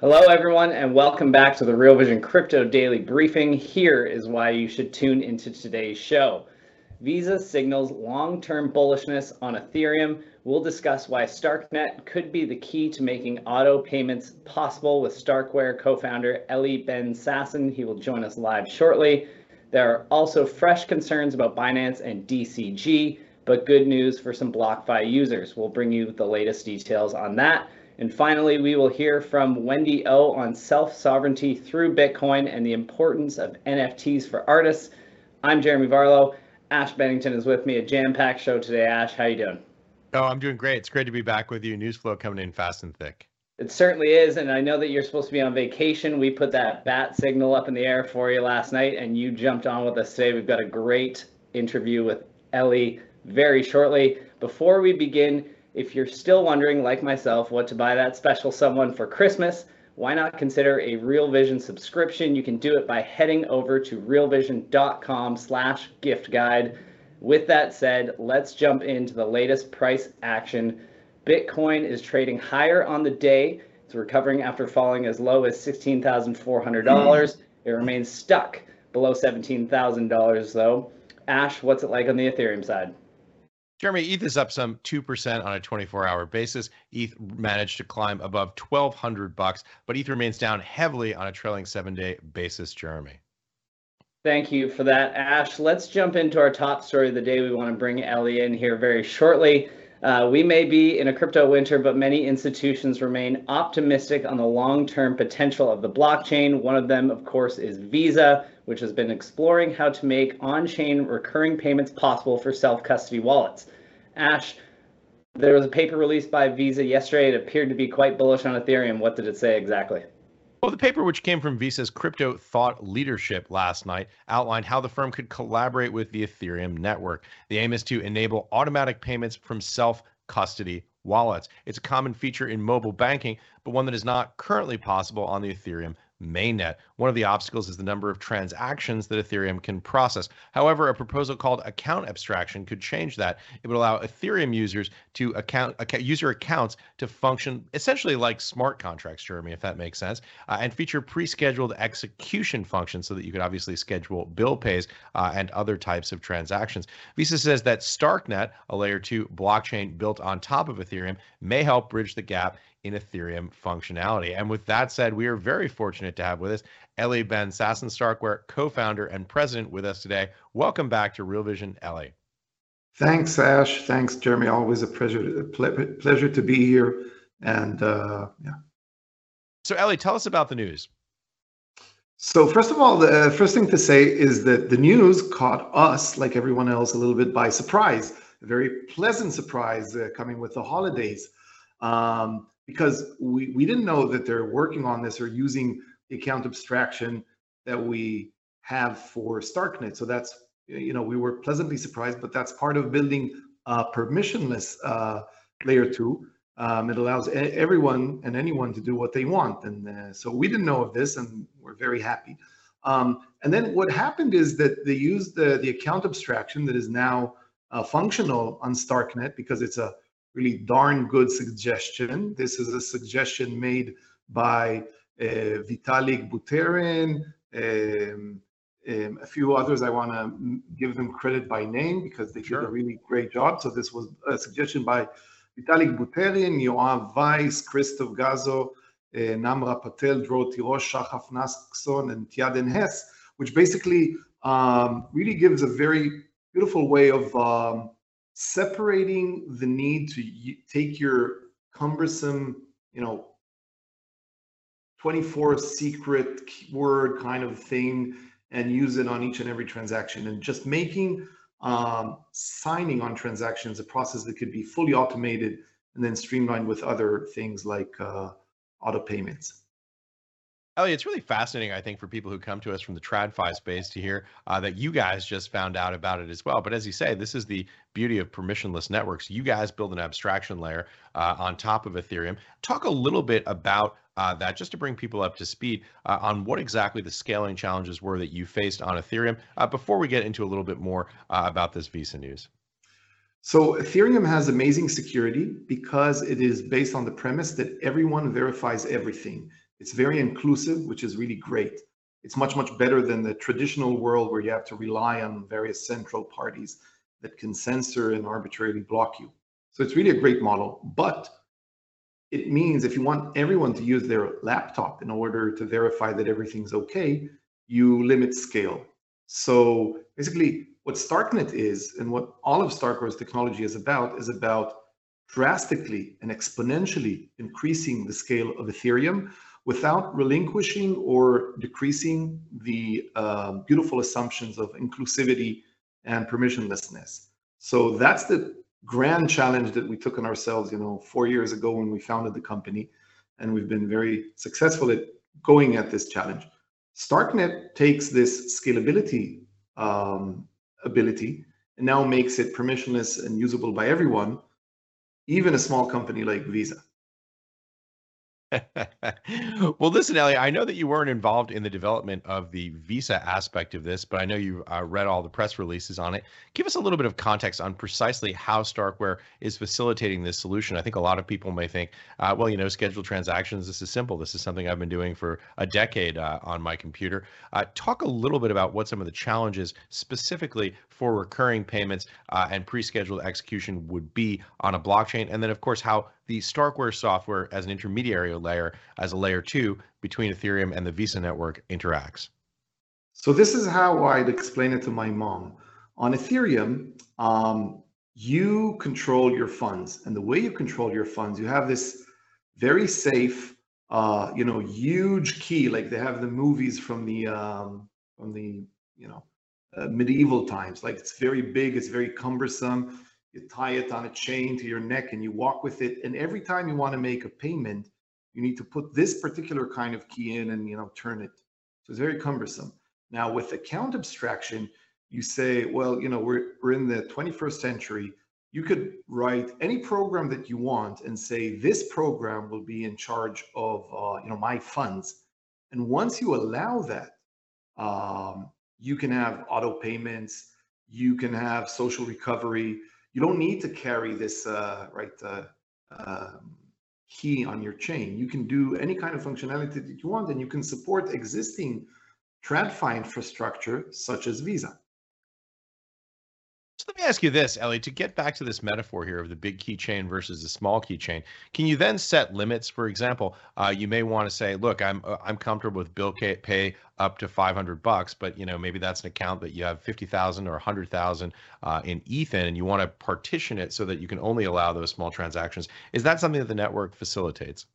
Hello, everyone, and welcome back to the Real Vision Crypto Daily Briefing. Here is why you should tune into today's show. Visa signals long term bullishness on Ethereum. We'll discuss why Starknet could be the key to making auto payments possible with Starkware co founder Eli Ben Sasson. He will join us live shortly. There are also fresh concerns about Binance and DCG, but good news for some BlockFi users. We'll bring you the latest details on that. And finally, we will hear from Wendy O on self sovereignty through Bitcoin and the importance of NFTs for artists. I'm Jeremy Varlow. Ash Bennington is with me. A jam-packed show today. Ash, how you doing? Oh, I'm doing great. It's great to be back with you. News flow coming in fast and thick. It certainly is, and I know that you're supposed to be on vacation. We put that bat signal up in the air for you last night, and you jumped on with us today. We've got a great interview with Ellie very shortly. Before we begin, if you're still wondering, like myself, what to buy that special someone for Christmas, why not consider a Real Vision subscription? You can do it by heading over to realvision.com slash gift guide. With that said, let's jump into the latest price action. Bitcoin is trading higher on the day. It's recovering after falling as low as $16,400. It remains stuck below $17,000 though. Ash, what's it like on the Ethereum side? Jeremy, ETH is up some 2% on a 24-hour basis. ETH managed to climb above 1200 bucks, but ETH remains down heavily on a trailing 7-day basis, Jeremy. Thank you for that, Ash. Let's jump into our top story of the day. We want to bring Ellie in here very shortly. Uh, we may be in a crypto winter, but many institutions remain optimistic on the long term potential of the blockchain. One of them, of course, is Visa, which has been exploring how to make on chain recurring payments possible for self custody wallets. Ash, there was a paper released by Visa yesterday. It appeared to be quite bullish on Ethereum. What did it say exactly? Well, the paper, which came from Visa's crypto thought leadership last night, outlined how the firm could collaborate with the Ethereum network. The aim is to enable automatic payments from self custody wallets. It's a common feature in mobile banking, but one that is not currently possible on the Ethereum mainnet. One of the obstacles is the number of transactions that Ethereum can process. However, a proposal called account abstraction could change that. It would allow Ethereum users to account, account user accounts to function essentially like smart contracts, Jeremy, if that makes sense, uh, and feature pre-scheduled execution functions so that you could obviously schedule bill pays uh, and other types of transactions. Visa says that Starknet, a layer two blockchain built on top of Ethereum, may help bridge the gap in Ethereum functionality. And with that said, we are very fortunate to have with us Eli Ben Sasson Starkware, co-founder and president with us today. Welcome back to Real Vision, Eli. Thanks, Ash. Thanks, Jeremy. Always a pleasure, pleasure to be here. And uh, yeah. So, Eli, tell us about the news. So, first of all, the first thing to say is that the news caught us, like everyone else, a little bit by surprise. A very pleasant surprise uh, coming with the holidays. Um, because we, we didn't know that they're working on this or using the account abstraction that we have for Starknet. So that's, you know, we were pleasantly surprised, but that's part of building a permissionless uh, layer two. Um, it allows everyone and anyone to do what they want. And uh, so we didn't know of this and we're very happy. Um, and then what happened is that they used the, the account abstraction that is now uh, functional on Starknet because it's a really darn good suggestion. This is a suggestion made by uh, Vitalik Buterin, um, um, a few others. I want to give them credit by name because they sure. did a really great job. So this was a suggestion by Vitalik Buterin, Yoav Weiss, Kristof Gazso, uh, Namra Patel, Dror Tirosh, Shahaf Nacson, and Tjaden Hess, which basically um, really gives a very beautiful way of um, separating the need to take your cumbersome, you know, 24 secret word kind of thing and use it on each and every transaction and just making um, signing on transactions, a process that could be fully automated and then streamlined with other things like uh, auto payments. Elliot, it's really fascinating, I think, for people who come to us from the TradFi space to hear uh, that you guys just found out about it as well. But as you say, this is the beauty of permissionless networks. You guys build an abstraction layer uh, on top of Ethereum. Talk a little bit about uh, that just to bring people up to speed uh, on what exactly the scaling challenges were that you faced on Ethereum uh, before we get into a little bit more uh, about this Visa news. So Ethereum has amazing security because it is based on the premise that everyone verifies everything. It's very inclusive, which is really great. It's much, much better than the traditional world where you have to rely on various central parties that can censor and arbitrarily block you. So it's really a great model, but it means if you want everyone to use their laptop in order to verify that everything's okay, you limit scale. So basically what StarkNet is and what all of Starkware's technology is about is about drastically and exponentially increasing the scale of Ethereum without relinquishing or decreasing the uh, beautiful assumptions of inclusivity and permissionlessness. So that's the grand challenge that we took on ourselves, you know, four years ago when we founded the company, and we've been very successful at going at this challenge. StarkNet takes this scalability um, ability and now makes it permissionless and usable by everyone, even a small company like Visa. well, listen, Elliot, I know that you weren't involved in the development of the visa aspect of this, but I know you uh, read all the press releases on it. Give us a little bit of context on precisely how Starkware is facilitating this solution. I think a lot of people may think, uh, well, you know, scheduled transactions, this is simple. This is something I've been doing for a decade uh, on my computer. Uh, talk a little bit about what some of the challenges specifically for recurring payments uh, and pre-scheduled execution would be on a blockchain. And then, of course, how the Starkware software as an intermediary layer, as a layer two between Ethereum and the Visa network interacts. So this is how I'd explain it to my mom. On Ethereum, um, you control your funds, and the way you control your funds, you have this very safe, uh, you know, huge key, like they have the movies from the um, from the you know uh, medieval times. Like it's very big, it's very cumbersome you tie it on a chain to your neck and you walk with it. And every time you want to make a payment, you need to put this particular kind of key in and you know turn it. So it's very cumbersome. Now with account abstraction, you say, well, you know, we're we're in the 21st century. You could write any program that you want and say this program will be in charge of uh, you know my funds. And once you allow that, um, you can have auto payments, you can have social recovery, you don't need to carry this uh, right uh, um, key on your chain. You can do any kind of functionality that you want, and you can support existing TradFi infrastructure such as Visa. Let me ask you this, Ellie, to get back to this metaphor here of the big keychain versus the small keychain, can you then set limits? For example, uh, you may want to say, look, I'm uh, I'm comfortable with bill pay up to 500 bucks, but you know maybe that's an account that you have 50,000 or 100,000 uh, in Ethan, and you want to partition it so that you can only allow those small transactions. Is that something that the network facilitates?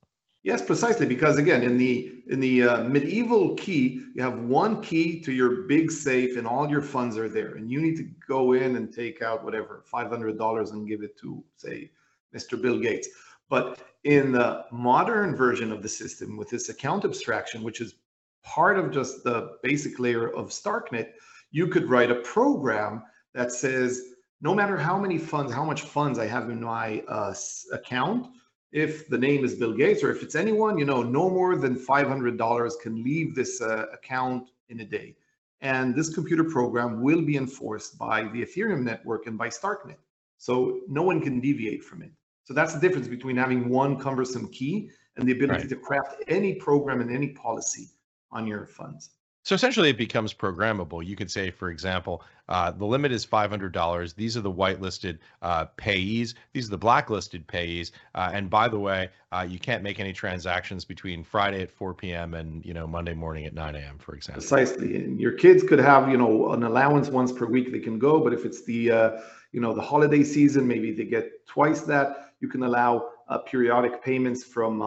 Yes, precisely. Because again, in the in the uh, medieval key, you have one key to your big safe, and all your funds are there, and you need to go in and take out whatever five hundred dollars and give it to say Mr. Bill Gates. But in the modern version of the system, with this account abstraction, which is part of just the basic layer of StarkNet, you could write a program that says no matter how many funds, how much funds I have in my uh, account if the name is Bill Gates or if it's anyone, you know, no more than $500 can leave this uh, account in a day. And this computer program will be enforced by the Ethereum network and by StarkNet. So no one can deviate from it. So that's the difference between having one cumbersome key and the ability right. to craft any program and any policy on your funds. So essentially, it becomes programmable. You could say, for example, uh, the limit is $500. These are the whitelisted uh, payees. These are the blacklisted payees. Uh, and by the way, uh, you can't make any transactions between Friday at 4 p.m. and you know Monday morning at 9 a.m. For example. Precisely. And your kids could have you know an allowance once per week they can go, but if it's the uh, you know the holiday season, maybe they get twice that. You can allow uh, periodic payments from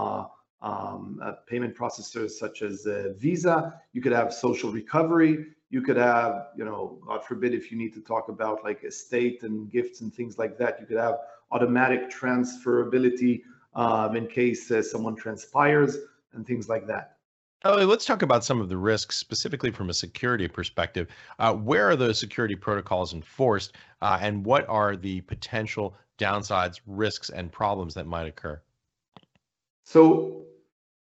um, uh, payment processors such as uh, Visa. You could have social recovery. you could have, you know, God forbid, if you need to talk about like estate and gifts and things like that, you could have automatic transferability um, in case uh, someone transpires and things like that. Oh, let's talk about some of the risks, specifically from a security perspective. Uh, where are those security protocols enforced, uh, and what are the potential downsides, risks, and problems that might occur? So,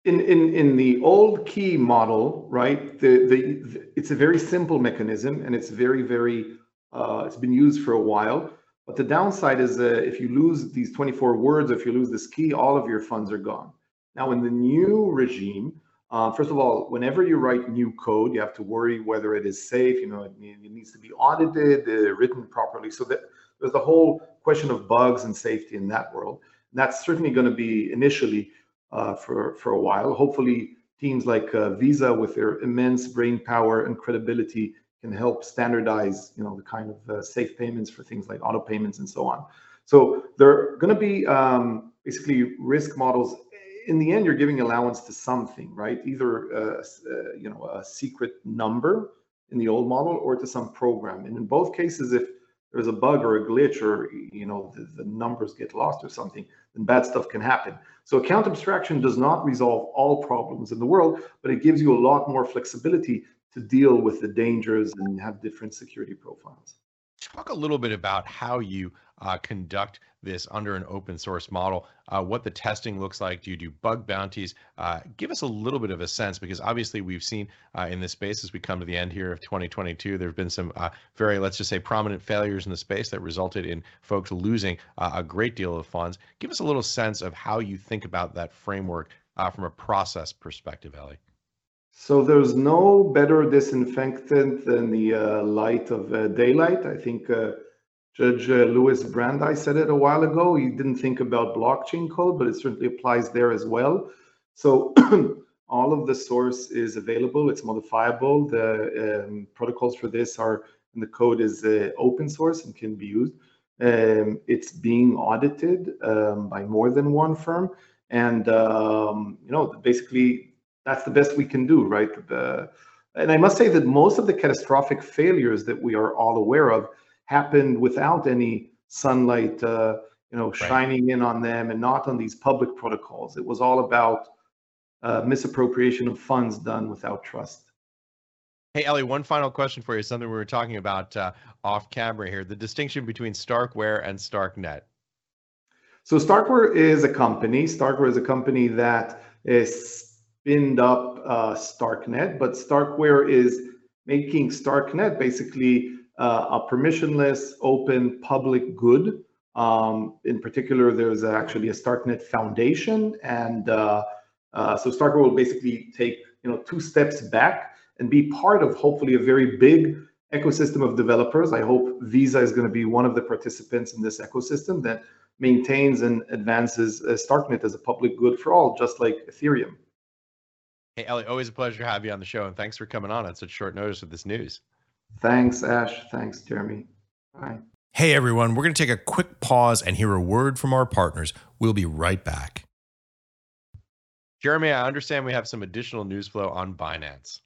in in in the old key model, right? The the, the it's a very simple mechanism, and it's very very uh, it's been used for a while. But the downside is uh, if you lose these 24 words, if you lose this key, all of your funds are gone. Now, in the new regime, uh, first of all, whenever you write new code, you have to worry whether it is safe. You know, it, it needs to be audited, uh, written properly. So that there's the whole question of bugs and safety in that world. And that's certainly going to be initially uh, for for a while. Hopefully, teams like uh, Visa, with their immense brain power and credibility, can help standardize, you know, the kind of uh, safe payments for things like auto payments and so on. So there are going to be um, basically risk models in the end, you're giving allowance to something, right? Either uh, uh, you know a secret number in the old model or to some program. And in both cases, if there's a bug or a glitch or you know the, the numbers get lost or something, then bad stuff can happen. So account abstraction does not resolve all problems in the world, but it gives you a lot more flexibility to deal with the dangers and have different security profiles. Talk a little bit about how you uh, conduct this under an open source model, uh, what the testing looks like. Do you do bug bounties? Uh, give us a little bit of a sense because obviously we've seen uh, in this space as we come to the end here of 2022, there have been some uh, very, let's just say, prominent failures in the space that resulted in folks losing uh, a great deal of funds. Give us a little sense of how you think about that framework from a process perspective, Ellie. So there's no better disinfectant than the uh, light of uh, daylight. I think uh, Judge uh, Louis Brandeis said it a while ago. He didn't think about blockchain code, but it certainly applies there as well. So all of the source is available. It's modifiable. The um, protocols for this are, and the code is uh, open source and can be used. Um, it's being audited um, by more than one firm. And, um, you know, basically that's the best we can do, right? The, and I must say that most of the catastrophic failures that we are all aware of happened without any sunlight, uh, you know, shining right. in on them and not on these public protocols. It was all about uh, misappropriation of funds done without trust. Hey, Ellie, one final question for you. Something we were talking about uh, off camera here the distinction between Starkware and Starknet. So, Starkware is a company. Starkware is a company that is spinned up uh, Starknet, but Starkware is making Starknet basically uh, a permissionless, open, public good. Um, in particular, there's actually a Starknet Foundation, and uh, uh, so Starkware will basically take you know two steps back and be part of hopefully a very big ecosystem of developers. I hope Visa is going to be one of the participants in this ecosystem that maintains and advances uh, Starknet as a public good for all, just like Ethereum. Hey, Ellie, always a pleasure to have you on the show, and thanks for coming on at such short notice with this news. Thanks, Ash. Thanks, Jeremy. Bye. Hey, everyone. We're going to take a quick pause and hear a word from our partners. We'll be right back. Jeremy, I understand we have some additional news flow on Binance.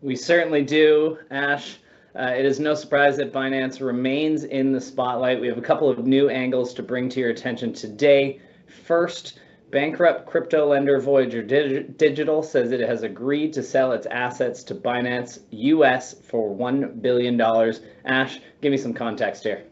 We certainly do, Ash. Uh, it is no surprise that Binance remains in the spotlight. We have a couple of new angles to bring to your attention today. First, Bankrupt crypto lender Voyager Digital says it has agreed to sell its assets to Binance US for $1 billion. Ash, give me some context here.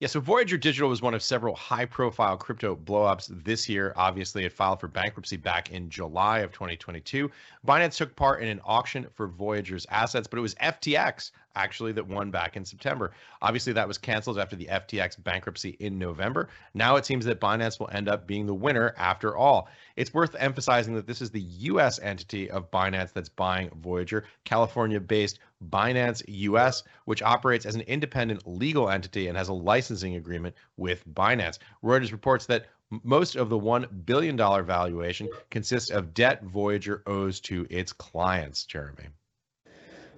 Yeah, so Voyager Digital was one of several high profile crypto blowups this year. Obviously, it filed for bankruptcy back in July of 2022. Binance took part in an auction for Voyager's assets, but it was FTX actually that won back in September. Obviously, that was canceled after the FTX bankruptcy in November. Now it seems that Binance will end up being the winner after all. It's worth emphasizing that this is the US entity of Binance that's buying Voyager, California based Binance US, which operates as an independent legal entity and has a licensing agreement with Binance. Reuters reports that most of the $1 billion valuation consists of debt Voyager owes to its clients, Jeremy.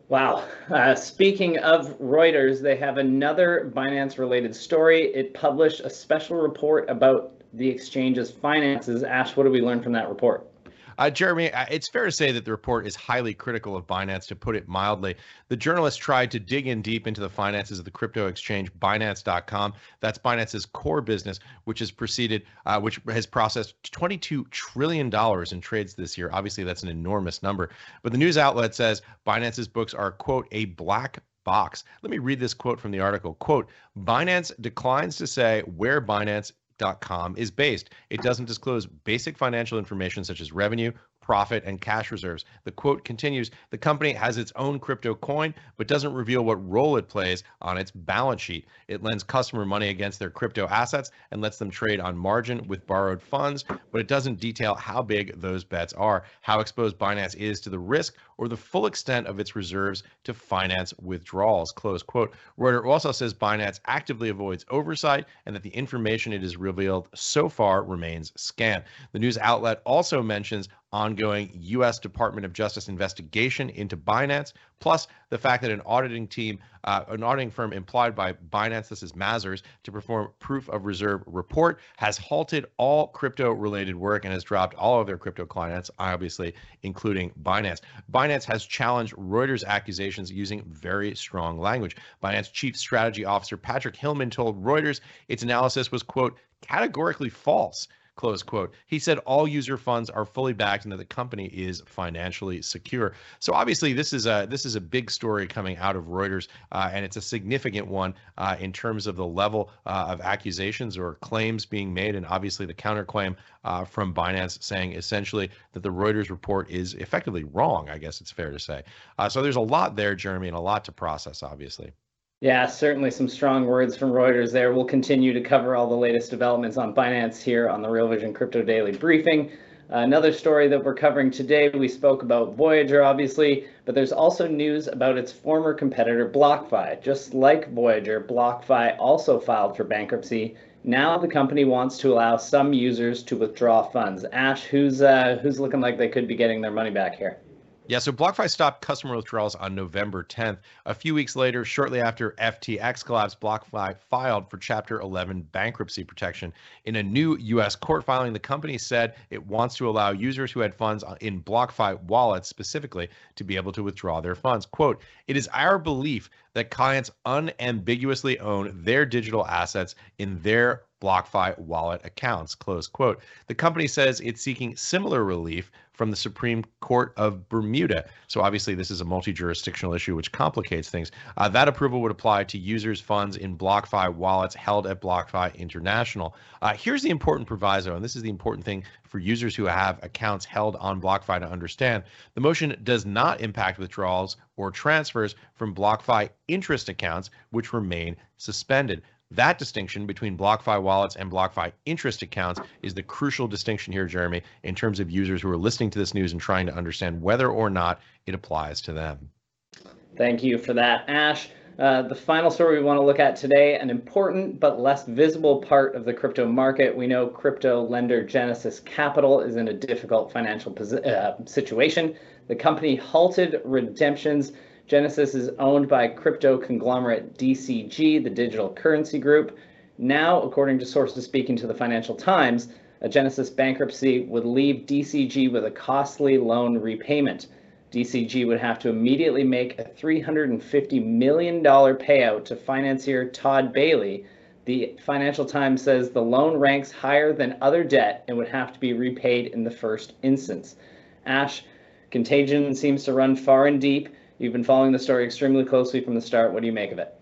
Wow. Uh, speaking of Reuters, they have another Binance related story. It published a special report about the exchange's finances. Ash, what did we learn from that report? Uh, Jeremy, uh, it's fair to say that the report is highly critical of Binance, to put it mildly. The journalist tried to dig in deep into the finances of the crypto exchange Binance.com. That's Binance's core business, which has proceeded, uh, which has processed 22 trillion dollars in trades this year. Obviously, that's an enormous number. But the news outlet says Binance's books are quote a black box. Let me read this quote from the article. Quote, Binance declines to say where Binance Com is based. It doesn't disclose basic financial information such as revenue, profit, and cash reserves. The quote continues The company has its own crypto coin, but doesn't reveal what role it plays on its balance sheet. It lends customer money against their crypto assets and lets them trade on margin with borrowed funds, but it doesn't detail how big those bets are, how exposed Binance is to the risk, or the full extent of its reserves to finance withdrawals. Close quote. Reuters also says Binance actively avoids oversight and that the information it has revealed so far remains scant. The news outlet also mentions ongoing U.S. Department of Justice investigation into Binance, plus the fact that an auditing team, uh, an auditing firm employed by Binance, this is Mazars, to perform proof of reserve report, has halted all crypto-related work and has dropped all of their crypto clients, obviously including Binance. Binance has challenged Reuters' accusations using very strong language. Binance Chief Strategy Officer Patrick Hillman told Reuters its analysis was quote categorically false close quote. He said all user funds are fully backed and that the company is financially secure. So obviously this is a this is a big story coming out of Reuters, uh, and it's a significant one uh, in terms of the level uh, of accusations or claims being made, and obviously the counterclaim uh, from Binance saying essentially that the Reuters report is effectively wrong. I guess it's fair to say. Uh, so there's a lot there, Jeremy, and a lot to process, obviously. Yeah, certainly some strong words from Reuters there. We'll continue to cover all the latest developments on Binance here on the Real Vision Crypto Daily Briefing. Another story that we're covering today, we spoke about Voyager, obviously, but there's also news about its former competitor, BlockFi. Just like Voyager, BlockFi also filed for bankruptcy. Now the company wants to allow some users to withdraw funds. Ash, who's uh, who's looking like they could be getting their money back here? Yeah, so BlockFi stopped customer withdrawals on November 10th. A few weeks later, shortly after FTX collapsed, BlockFi filed for Chapter 11 bankruptcy protection. In a new U.S. court filing, the company said it wants to allow users who had funds in BlockFi wallets specifically to be able to withdraw their funds. Quote, it is our belief that clients unambiguously own their digital assets in their BlockFi wallet accounts. Close quote. The company says it's seeking similar relief from the Supreme Court of Bermuda. So obviously, this is a multi-jurisdictional issue, which complicates things. Uh, that approval would apply to users' funds in BlockFi wallets held at BlockFi International. Uh, here's the important proviso, and this is the important thing for users who have accounts held on BlockFi to understand. The motion does not impact withdrawals or transfers from BlockFi interest accounts, which remain suspended. That distinction between BlockFi wallets and BlockFi interest accounts is the crucial distinction here, Jeremy, in terms of users who are listening to this news and trying to understand whether or not it applies to them. Thank you for that, Ash. Uh, the final story we want to look at today, an important but less visible part of the crypto market. We know crypto lender Genesis Capital is in a difficult financial uh, situation. The company halted redemptions Genesis is owned by crypto conglomerate DCG, the digital currency group. Now, according to sources speaking to the Financial Times, a Genesis bankruptcy would leave DCG with a costly loan repayment. DCG would have to immediately make a $350 million payout to financier Todd Bailey. The Financial Times says the loan ranks higher than other debt and would have to be repaid in the first instance. Ash, contagion seems to run far and deep. You've been following the story extremely closely from the start. What do you make of it?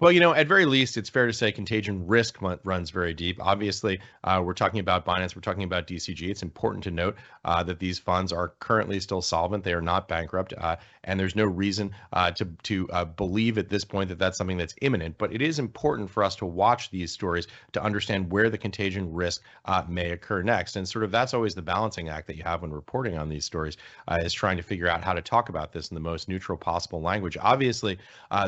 Well, you know, at very least, it's fair to say contagion risk runs very deep. Obviously, uh, we're talking about Binance, we're talking about DCG. It's important to note uh, that these funds are currently still solvent; they are not bankrupt, uh, and there's no reason uh, to to uh, believe at this point that that's something that's imminent. But it is important for us to watch these stories to understand where the contagion risk uh, may occur next, and sort of that's always the balancing act that you have when reporting on these stories is trying to figure out how to talk about this in the most neutral possible language. Obviously,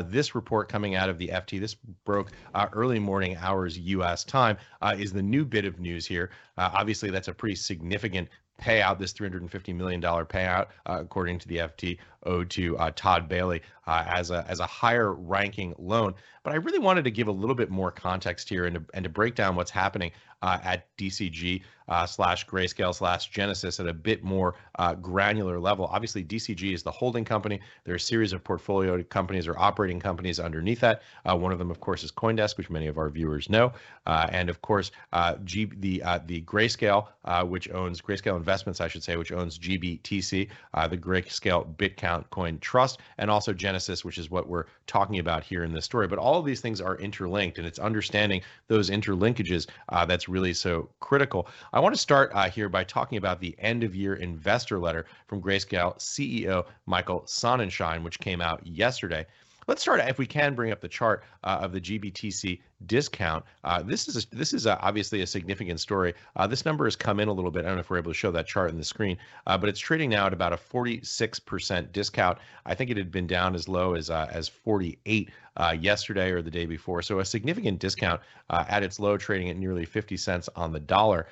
this report coming out of the FT. This broke uh, early morning hours U.S. time. Uh, is the new bit of news here? Uh, obviously, that's a pretty significant payout, this $350 million payout, uh, according to the FT, owed to uh, Todd Bailey uh, as a as a higher ranking loan. But I really wanted to give a little bit more context here and to, and to break down what's happening uh, at DCG uh, slash Grayscale slash Genesis at a bit more uh, granular level. Obviously, DCG is the holding company. There are a series of portfolio companies or operating companies underneath that. Uh, one of them, of course, is CoinDesk, which many of our viewers know, uh, and of course, uh, G, the the Grayscale, which owns Grayscale Investments, I should say, which owns GBTC, the Grayscale BitCount Coin Trust, and also Genesis, which is what we're talking about here in this story. But all of these things are interlinked, and it's understanding those interlinkages that's really so critical. I want to start uh, here by talking about the end of year investor letter from Grayscale CEO Michael Sonnenshein, which came out yesterday. Let's start, if we can, bring up the chart uh, of the GBTC discount. Uh, this is a, this is a, obviously a significant story. Uh, this number has come in a little bit. I don't know if we're able to show that chart in the screen, uh, but it's trading now at about a 46% discount. I think it had been down as low as uh, as 48 uh, yesterday or the day before. So a significant discount at its low, trading at nearly 50 cents on the dollar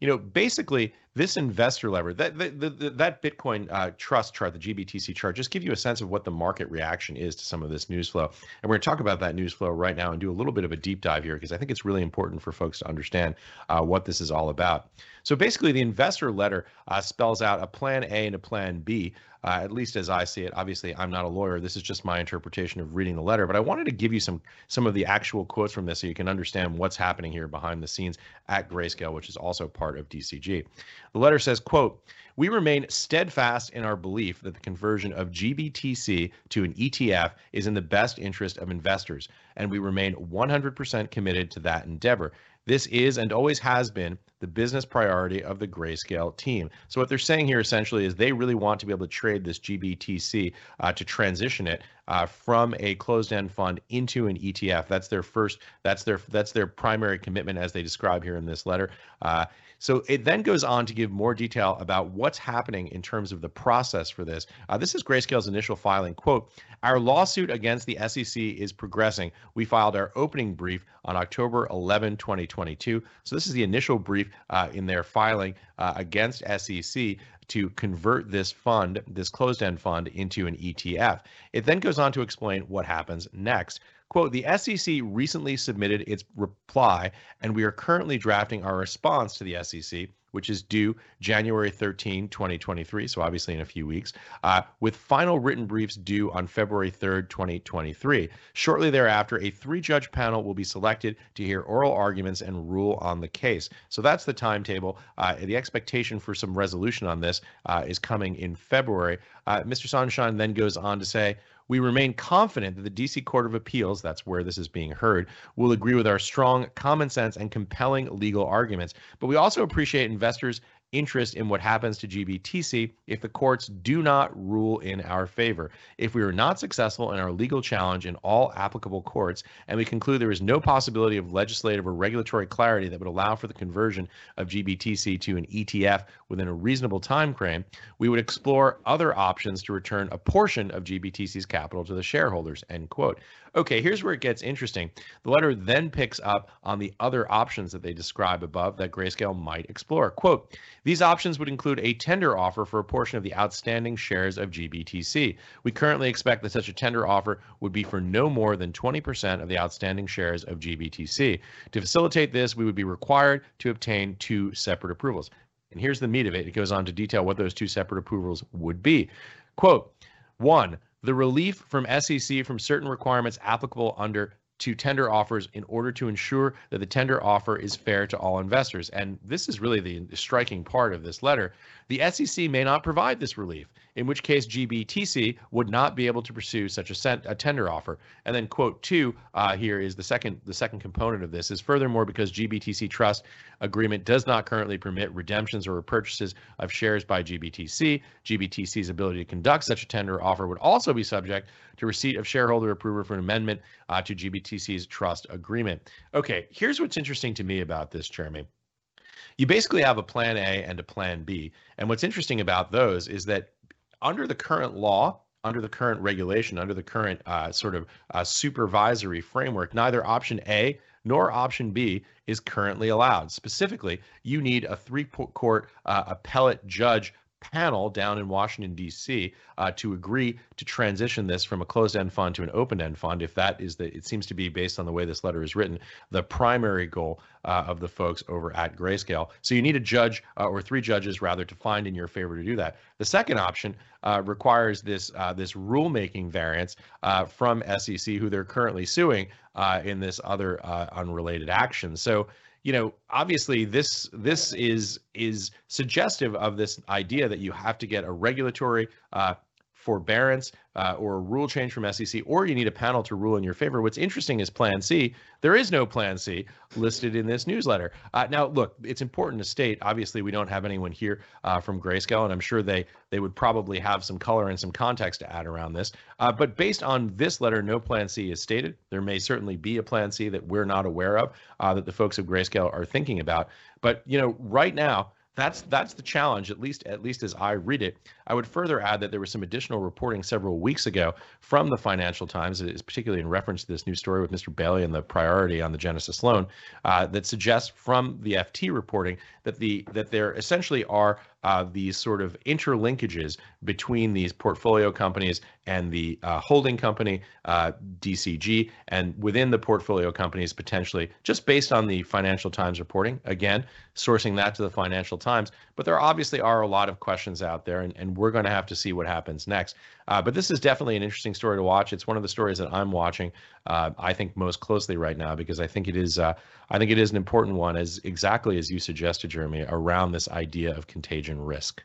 you know, basically this investor lever, that that, that, that Bitcoin uh, trust chart, the GBTC chart, just give you a sense of what the market reaction is to some of this news flow. And we're going to talk about that news flow right now and do a little bit of a deep dive here because I think it's really important for folks to understand uh, what this is all about. So basically, the investor letter uh, spells out a plan A and a plan B, uh, at least as I see it. Obviously, I'm not a lawyer. This is just my interpretation of reading the letter. But I wanted to give you some some of the actual quotes from this so you can understand what's happening here behind the scenes at Grayscale, which is also part of DCG. The letter says, "quote." We remain steadfast in our belief that the conversion of GBTC to an ETF is in the best interest of investors, and we remain 100% committed to that endeavor. This is and always has been the business priority of the Grayscale team. So what they're saying here essentially is they really want to be able to trade this GBTC uh, to transition it uh, from a closed-end fund into an ETF. That's their first. That's their that's their primary commitment as they describe here in this letter. Uh, so it then goes on to give more detail about what's happening in terms of the process for this. Uh, this is Grayscale's initial filing. Quote, our lawsuit against the SEC is progressing. We filed our opening brief on October 11, 2022. So this is the initial brief uh, in their filing uh, against SEC to convert this fund, this closed end fund, into an ETF. It then goes on to explain what happens next. Quote, the SEC recently submitted its reply, and we are currently drafting our response to the SEC, which is due January 13, 2023. So obviously in a few weeks, uh, with final written briefs due on February 3rd, 2023. Shortly thereafter, a three judge panel will be selected to hear oral arguments and rule on the case. So that's the timetable. Uh, the expectation for some resolution on this uh, is coming in February. Uh, Mr. Sonnenshein then goes on to say, we remain confident that the DC Court of Appeals, that's where this is being heard, will agree with our strong common sense and compelling legal arguments. But we also appreciate investors' interest in what happens to GBTC if the courts do not rule in our favor. If we are not successful in our legal challenge in all applicable courts, and we conclude there is no possibility of legislative or regulatory clarity that would allow for the conversion of GBTC to an ETF within a reasonable time frame, we would explore other options to return a portion of GBTC's capital to the shareholders, end quote. Okay, here's where it gets interesting. The letter then picks up on the other options that they describe above that Grayscale might explore. Quote, these options would include a tender offer for a portion of the outstanding shares of GBTC. We currently expect that such a tender offer would be for no more than 20% of the outstanding shares of GBTC. To facilitate this, we would be required to obtain two separate approvals. And here's the meat of it. It goes on to detail what those two separate approvals would be. Quote, one, the relief from SEC from certain requirements applicable under to tender offers in order to ensure that the tender offer is fair to all investors. And this is really the striking part of this letter. The SEC may not provide this relief, in which case GBTC would not be able to pursue such a, sent, a tender offer. And then quote two uh, here is the second the second component of this is furthermore because GBTC trust agreement does not currently permit redemptions or purchases of shares by GBTC. GBTC's ability to conduct such a tender offer would also be subject to receipt of shareholder approval for an amendment uh, to GBTC's trust agreement. Okay, here's what's interesting to me about this, Jeremy you basically have a plan A and a plan B. And what's interesting about those is that under the current law, under the current regulation, under the current uh, sort of uh, supervisory framework, neither option A nor option B is currently allowed. Specifically, you need a three court uh, appellate judge panel down in Washington, D.C., uh, to agree to transition this from a closed end fund to an open end fund, if that is the, it seems to be based on the way this letter is written, the primary goal uh, of the folks over at Grayscale. So you need a judge uh, or three judges rather to find in your favor to do that. The second option uh, requires this uh, this rulemaking variance uh, from SEC, who they're currently suing in this other unrelated action. So you know obviously this this is is suggestive of this idea that you have to get a regulatory uh, forbearance uh, or a rule change from SEC, or you need a panel to rule in your favor. What's interesting is Plan C. There is no Plan C listed in this newsletter. Uh, now, look, it's important to state. Obviously, we don't have anyone here uh, from Grayscale, and I'm sure they they would probably have some color and some context to add around this. Uh, but based on this letter, no Plan C is stated. There may certainly be a Plan C that we're not aware of uh, that the folks of Grayscale are thinking about. But you know, right now that's that's the challenge, at least at least as I read it. I would further add that there was some additional reporting several weeks ago from the Financial Times, particularly in reference to this new story with Mr. Bailey and the priority on the Genesis loan, uh, that suggests from the FT reporting that the that there essentially are uh, these sort of interlinkages between these portfolio companies and the uh, holding company, uh, DCG, and within the portfolio companies potentially, just based on the Financial Times reporting. Again, sourcing that to the Financial Times. But there obviously are a lot of questions out there, and, and we're going to have to see what happens next. Uh, but this is definitely an interesting story to watch. It's one of the stories that I'm watching, uh, I think, most closely right now because I think it is, uh, I think it is an important one, as exactly as you suggested, Jeremy, around this idea of contagion risk.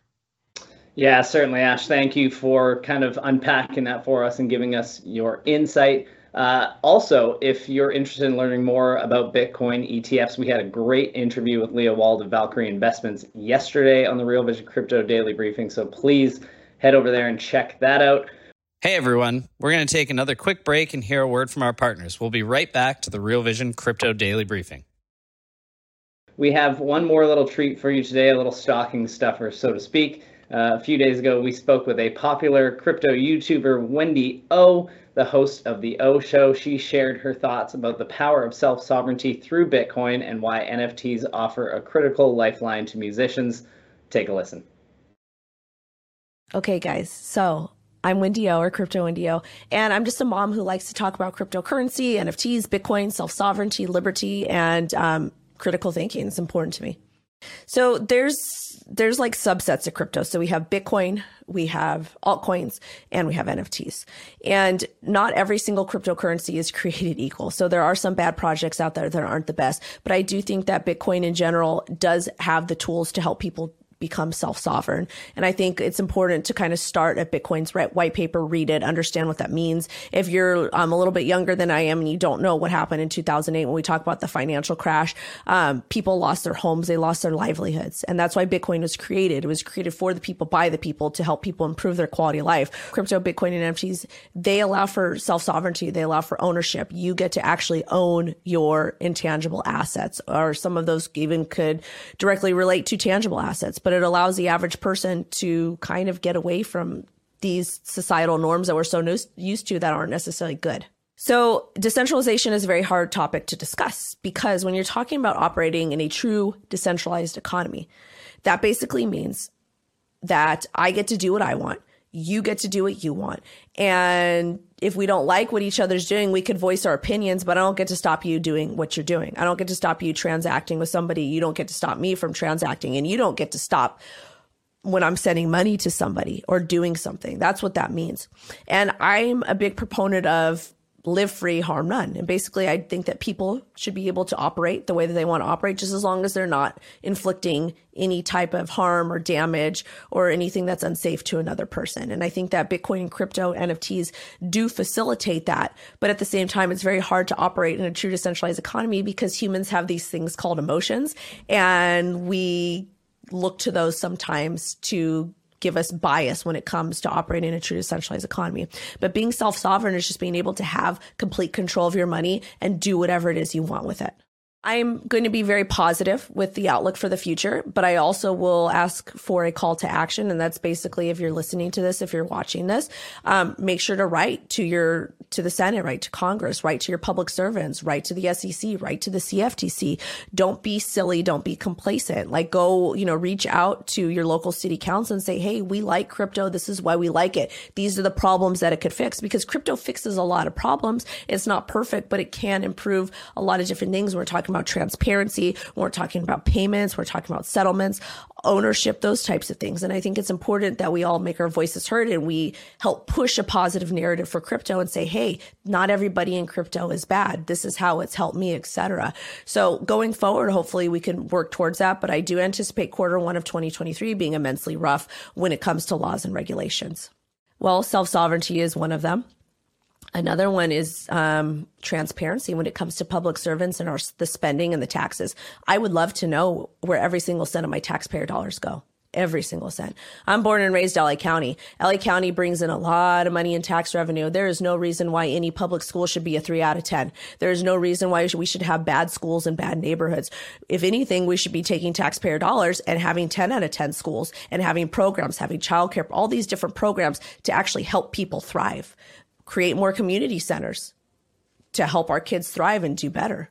Yeah, certainly, Ash. Thank you for kind of unpacking that for us and giving us your insight. Uh, also, if you're interested in learning more about Bitcoin ETFs, we had a great interview with Leah Wald of Valkyrie Investments yesterday on the Real Vision Crypto Daily Briefing. So please head over there and check that out. Hey everyone, we're going to take another quick break and hear a word from our partners. We'll be right back to the Real Vision Crypto Daily Briefing. We have one more little treat for you today, a little stocking stuffer, so to speak. Uh, a few days ago, we spoke with a popular crypto YouTuber, Wendy O, the host of The O Show. She shared her thoughts about the power of self sovereignty through Bitcoin and why NFTs offer a critical lifeline to musicians. Take a listen. Okay, guys. So I'm Wendy O or Crypto Wendy O, and I'm just a mom who likes to talk about cryptocurrency, NFTs, Bitcoin, self sovereignty, liberty, and um, critical thinking. It's important to me. So there's there's like subsets of crypto. So we have Bitcoin, we have altcoins, and we have NFTs. And not every single cryptocurrency is created equal. So there are some bad projects out there that aren't the best. But I do think that Bitcoin in general does have the tools to help people become self-sovereign. And I think it's important to kind of start at Bitcoin's white paper, read it, understand what that means. If you're um, a little bit younger than I am and you don't know what happened in 2008 when we talk about the financial crash, um, people lost their homes, they lost their livelihoods. And that's why Bitcoin was created. It was created for the people, by the people to help people improve their quality of life. Crypto, Bitcoin, and NFTs, they allow for self-sovereignty. They allow for ownership. You get to actually own your intangible assets or some of those even could directly relate to tangible assets. But but it allows the average person to kind of get away from these societal norms that we're so used to that aren't necessarily good. So, decentralization is a very hard topic to discuss because when you're talking about operating in a true decentralized economy, that basically means that I get to do what I want you get to do what you want. And if we don't like what each other's doing, we could voice our opinions, but I don't get to stop you doing what you're doing. I don't get to stop you transacting with somebody. You don't get to stop me from transacting and you don't get to stop when I'm sending money to somebody or doing something. That's what that means. And I'm a big proponent of live free, harm none. And basically, I think that people should be able to operate the way that they want to operate, just as long as they're not inflicting any type of harm or damage or anything that's unsafe to another person. And I think that Bitcoin and crypto NFTs do facilitate that. But at the same time, it's very hard to operate in a true decentralized economy because humans have these things called emotions and we look to those sometimes to give us bias when it comes to operating in a true decentralized economy. But being self sovereign is just being able to have complete control of your money and do whatever it is you want with it. I'm going to be very positive with the outlook for the future, but I also will ask for a call to action. And that's basically if you're listening to this, if you're watching this, um, make sure to write to your, to the Senate, write to Congress, write to your public servants, write to the SEC, write to the CFTC. Don't be silly. Don't be complacent. Like go, you know, reach out to your local city council and say, Hey, we like crypto. This is why we like it. These are the problems that it could fix because crypto fixes a lot of problems. It's not perfect, but it can improve a lot of different things. We're talking about transparency, we're talking about payments, we're talking about settlements, ownership, those types of things. And I think it's important that we all make our voices heard and we help push a positive narrative for crypto and say, hey, not everybody in crypto is bad. This is how it's helped me, etc. So going forward, hopefully we can work towards that. But I do anticipate quarter one of 2023 being immensely rough when it comes to laws and regulations. Well, self sovereignty is one of them. Another one is um, transparency when it comes to public servants and our, the spending and the taxes. I would love to know where every single cent of my taxpayer dollars go. Every single cent. I'm born and raised LA County. LA County brings in a lot of money in tax revenue. There is no reason why any public school should be a three out of 10. There is no reason why we should have bad schools and bad neighborhoods. If anything, we should be taking taxpayer dollars and having 10 out of 10 schools and having programs, having childcare, all these different programs to actually help people thrive create more community centers to help our kids thrive and do better.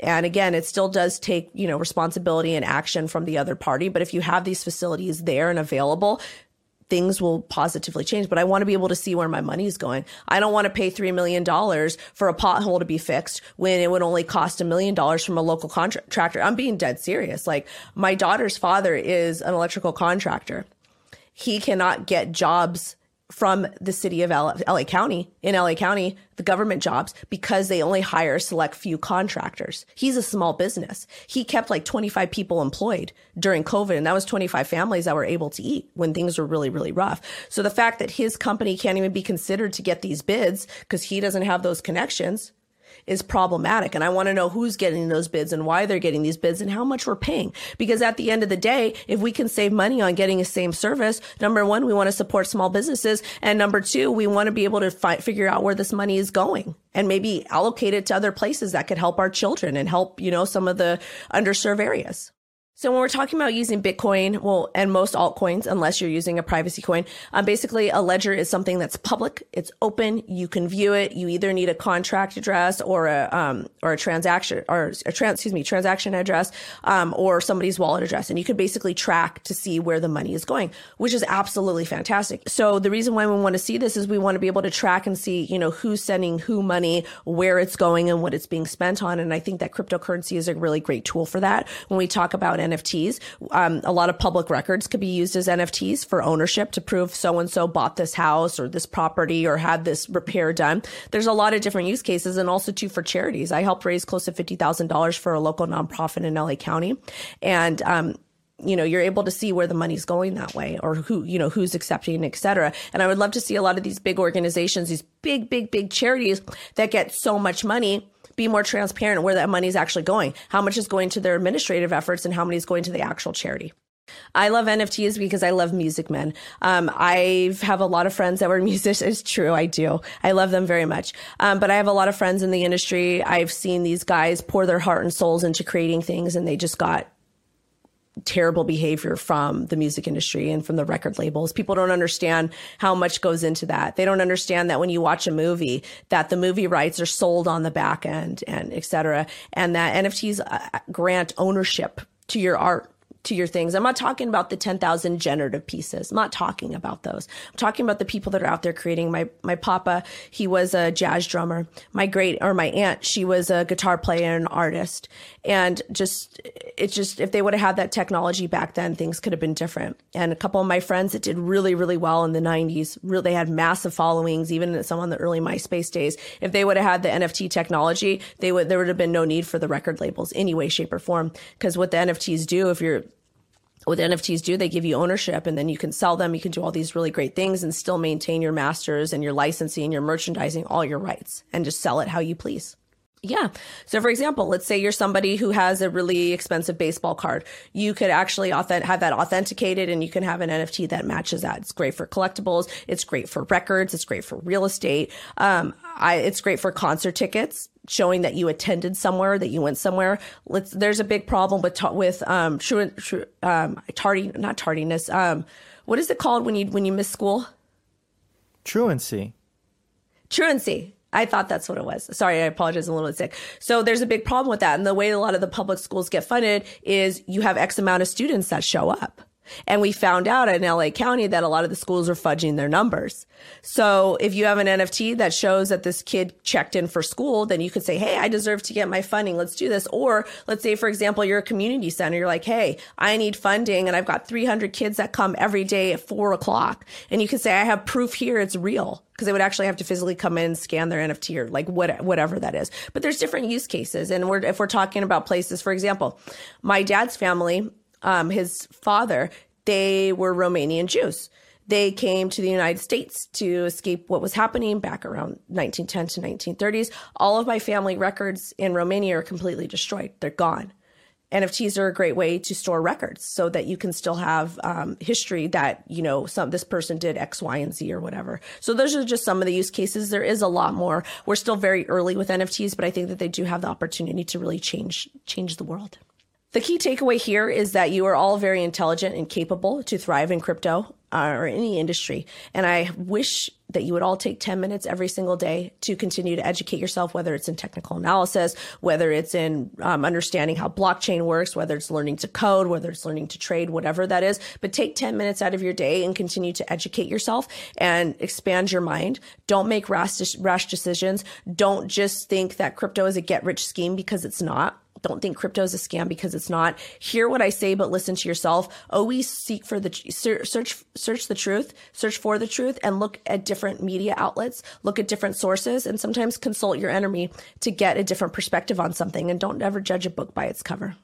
And again, it still does take, you know, responsibility and action from the other party. But if you have these facilities there and available, things will positively change. But I want to be able to see where my money is going. I don't want to pay $3 million for a pothole to be fixed when it would only cost a million dollars from a local contractor. I'm being dead serious. Like my daughter's father is an electrical contractor. He cannot get jobs from the city of LA, LA, County in LA County, the government jobs, because they only hire select few contractors. He's a small business. He kept like 25 people employed during COVID, and that was 25 families that were able to eat when things were really, really rough. So the fact that his company can't even be considered to get these bids because he doesn't have those connections is problematic. And I want to know who's getting those bids and why they're getting these bids and how much we're paying. Because at the end of the day, if we can save money on getting a same service, number one, we want to support small businesses. And number two, we want to be able to fi- figure out where this money is going and maybe allocate it to other places that could help our children and help, you know, some of the underserved areas. So when we're talking about using Bitcoin, well, and most altcoins, unless you're using a privacy coin, um, basically a ledger is something that's public. It's open. You can view it. You either need a contract address or a, um, or a transaction or a trans, excuse me, transaction address, um, or somebody's wallet address. And you can basically track to see where the money is going, which is absolutely fantastic. So the reason why we want to see this is we want to be able to track and see, you know, who's sending who money, where it's going and what it's being spent on. And I think that cryptocurrency is a really great tool for that. When we talk about NFTs. Um, a lot of public records could be used as NFTs for ownership to prove so and so bought this house or this property or had this repair done. There's a lot of different use cases and also too for charities. I helped raise close to $50,000 for a local nonprofit in LA County. And, um, you know, you're able to see where the money's going that way or who, you know, who's accepting, et cetera. And I would love to see a lot of these big organizations, these big, big, big charities that get so much money be more transparent where that money is actually going. How much is going to their administrative efforts and how many is going to the actual charity. I love NFTs because I love music men. Um, I have a lot of friends that were musicians. It's true, I do. I love them very much. Um, but I have a lot of friends in the industry. I've seen these guys pour their heart and souls into creating things, and they just got terrible behavior from the music industry and from the record labels. People don't understand how much goes into that. They don't understand that when you watch a movie, that the movie rights are sold on the back end and et cetera. And that NFTs uh, grant ownership to your art to your things. I'm not talking about the 10,000 generative pieces. I'm not talking about those. I'm talking about the people that are out there creating. My, my papa, he was a jazz drummer. My great, or my aunt, she was a guitar player and an artist. And just, it's just, if they would have had that technology back then, things could have been different. And a couple of my friends that did really, really well in the 90s, really, they had massive followings, even in some on the early MySpace days. If they would have had the NFT technology, they would, there would have been no need for the record labels any way, shape or form. Cause what the NFTs do, if you're, what the NFTs do, they give you ownership and then you can sell them. You can do all these really great things and still maintain your masters and your licensing, your merchandising, all your rights and just sell it how you please. Yeah. So, for example, let's say you're somebody who has a really expensive baseball card. You could actually authentic- have that authenticated and you can have an NFT that matches that. It's great for collectibles. It's great for records. It's great for real estate. Um, I, it's great for concert tickets, showing that you attended somewhere, that you went somewhere. Let's, there's a big problem with, with, um, true, um, tardy, not tardiness. Um, what is it called when you, when you miss school? Truancy. Truancy. I thought that's what it was. Sorry, I apologize. I'm a little bit sick. So there's a big problem with that. And the way a lot of the public schools get funded is you have X amount of students that show up. And we found out in LA County that a lot of the schools are fudging their numbers. So if you have an NFT that shows that this kid checked in for school, then you could say, Hey, I deserve to get my funding. Let's do this. Or let's say, for example, you're a community center. You're like, Hey, I need funding and I've got 300 kids that come every day at four o'clock. And you can say, I have proof here. It's real because they would actually have to physically come in and scan their NFT or like what, whatever that is. But there's different use cases. And we're, if we're talking about places, for example, my dad's family, um, his father, they were Romanian Jews. They came to the United States to escape what was happening back around 1910 to 1930s. All of my family records in Romania are completely destroyed. They're gone. NFTs are a great way to store records so that you can still have um, history that you know some this person did X, Y, and Z or whatever. So those are just some of the use cases. There is a lot more. We're still very early with NFTs, but I think that they do have the opportunity to really change change the world. The key takeaway here is that you are all very intelligent and capable to thrive in crypto uh, or any industry. And I wish that you would all take 10 minutes every single day to continue to educate yourself, whether it's in technical analysis, whether it's in um, understanding how blockchain works, whether it's learning to code, whether it's learning to trade, whatever that is. But take 10 minutes out of your day and continue to educate yourself and expand your mind. Don't make rash, rash decisions. Don't just think that crypto is a get rich scheme because it's not don't think crypto is a scam because it's not. Hear what I say, but listen to yourself. Always seek for the search, search the truth, search for the truth, and look at different media outlets, look at different sources, and sometimes consult your enemy to get a different perspective on something. And don't ever judge a book by its cover.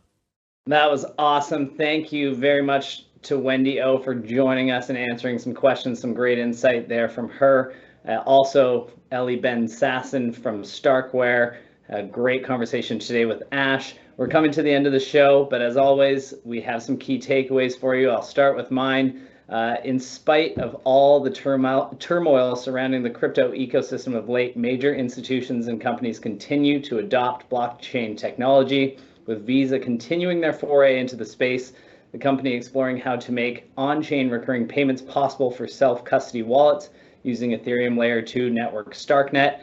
That was awesome. Thank you very much to Wendy O for joining us and answering some questions. Some great insight there from her. Uh, also, Eli Ben Sasson from Starkware. A great conversation today with Ash. We're coming to the end of the show, but as always, we have some key takeaways for you. I'll start with mine. Uh, in spite of all the turmoil, turmoil surrounding the crypto ecosystem of late, major institutions and companies continue to adopt blockchain technology, with Visa continuing their foray into the space, the company exploring how to make on chain recurring payments possible for self custody wallets using Ethereum Layer 2 network Starknet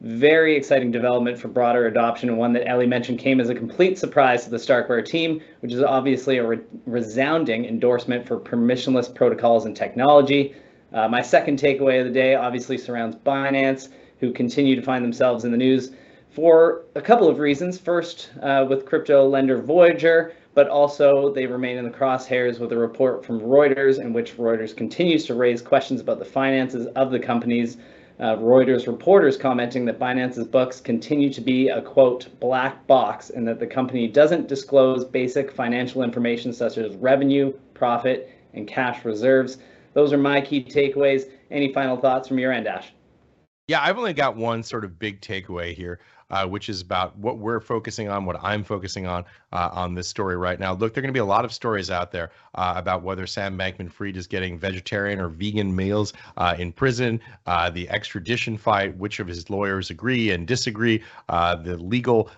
very exciting development for broader adoption and one that Eli mentioned came as a complete surprise to the Starkware team, which is obviously a re- resounding endorsement for permissionless protocols and technology. Uh, my second takeaway of the day obviously surrounds Binance, who continue to find themselves in the news for a couple of reasons. First, uh, with crypto lender Voyager, but also they remain in the crosshairs with a report from Reuters in which Reuters continues to raise questions about the finances of the companies uh, Reuters reporters commenting that Binance's books continue to be a quote black box and that the company doesn't disclose basic financial information such as revenue, profit, and cash reserves. Those are my key takeaways. Any final thoughts from your end, Ash? Yeah, I've only got one sort of big takeaway here uh, which is about what we're focusing on, what I'm focusing on uh, on this story right now. Look, there are going to be a lot of stories out there uh, about whether Sam Bankman Fried is getting vegetarian or vegan meals uh, in prison, uh, the extradition fight, which of his lawyers agree and disagree, uh, the legal,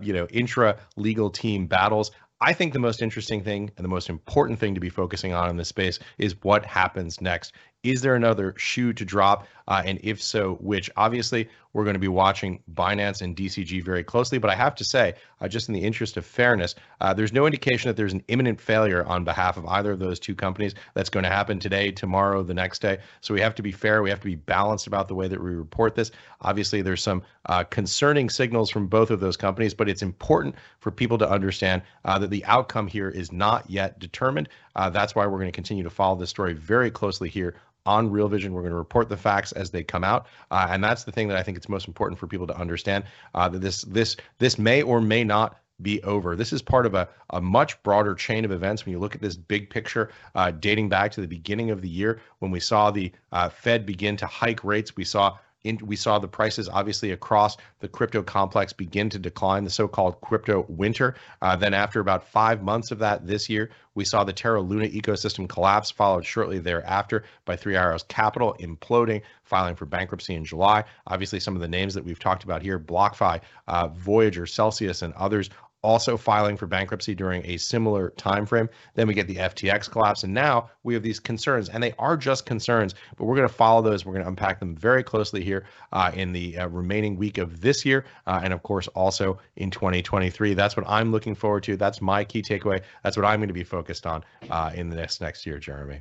you know, intra legal team battles. I think the most interesting thing and the most important thing to be focusing on in this space is what happens next. Is there another shoe to drop? Uh, and if so, which? Obviously, we're going to be watching Binance and DCG very closely. But I have to say, uh, just in the interest of fairness, uh, there's no indication that there's an imminent failure on behalf of either of those two companies that's going to happen today, tomorrow, the next day. So we have to be fair. We have to be balanced about the way that we report this. Obviously, there's some uh, concerning signals from both of those companies, but it's important for people to understand uh, that the outcome here is not yet determined. Uh, that's why we're going to continue to follow this story very closely here on Real Vision. We're going to report the facts as they come out, uh, and that's the thing that I think it's most important for people to understand uh, that this this this may or may not be over. This is part of a, a much broader chain of events when you look at this big picture uh, dating back to the beginning of the year when we saw the uh, Fed begin to hike rates. We saw in, we saw the prices obviously across the crypto complex begin to decline, the so-called crypto winter. Uh, then after about five months of that this year, we saw the Terra Luna ecosystem collapse, followed shortly thereafter by Three Arrows Capital imploding, filing for bankruptcy in July. Obviously, some of the names that we've talked about here, BlockFi, uh, Voyager, Celsius, and others also filing for bankruptcy during a similar time frame. Then we get the FTX collapse, and now we have these concerns, and they are just concerns. But we're going to follow those. We're going to unpack them very closely here uh, in the uh, remaining week of this year, uh, and of course also in 2023. That's what I'm looking forward to. That's my key takeaway. That's what I'm going to be focused on uh, in the next next year, Jeremy.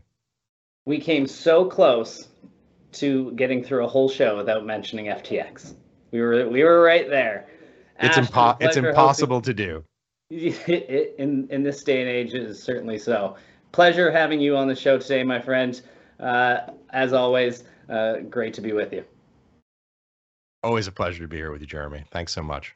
We came so close to getting through a whole show without mentioning FTX. We were we were right there. It's, impo- it's impossible hosting. to do. in in this day and age, it is certainly so. Pleasure having you on the show today, my friend. Uh, as always, uh, great to be with you. Always a pleasure to be here with you, Jeremy. Thanks so much.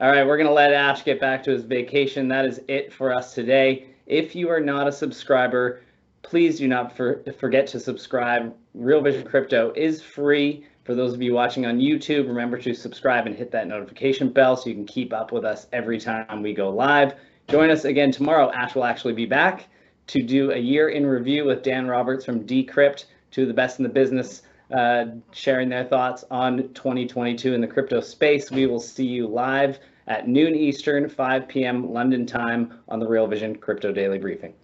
All right, we're going to let Ash get back to his vacation. That is it for us today. If you are not a subscriber, please do not for, forget to subscribe. Real Vision Crypto is free. For those of you watching on YouTube, remember to subscribe and hit that notification bell so you can keep up with us every time we go live. Join us again tomorrow. Ash will actually be back to do a year in review with Dan Roberts from Decrypt, to the best in the business, uh, sharing their thoughts on 2022 in the crypto space. We will see you live at noon Eastern, 5 p.m. London time on the Real Vision Crypto Daily Briefing.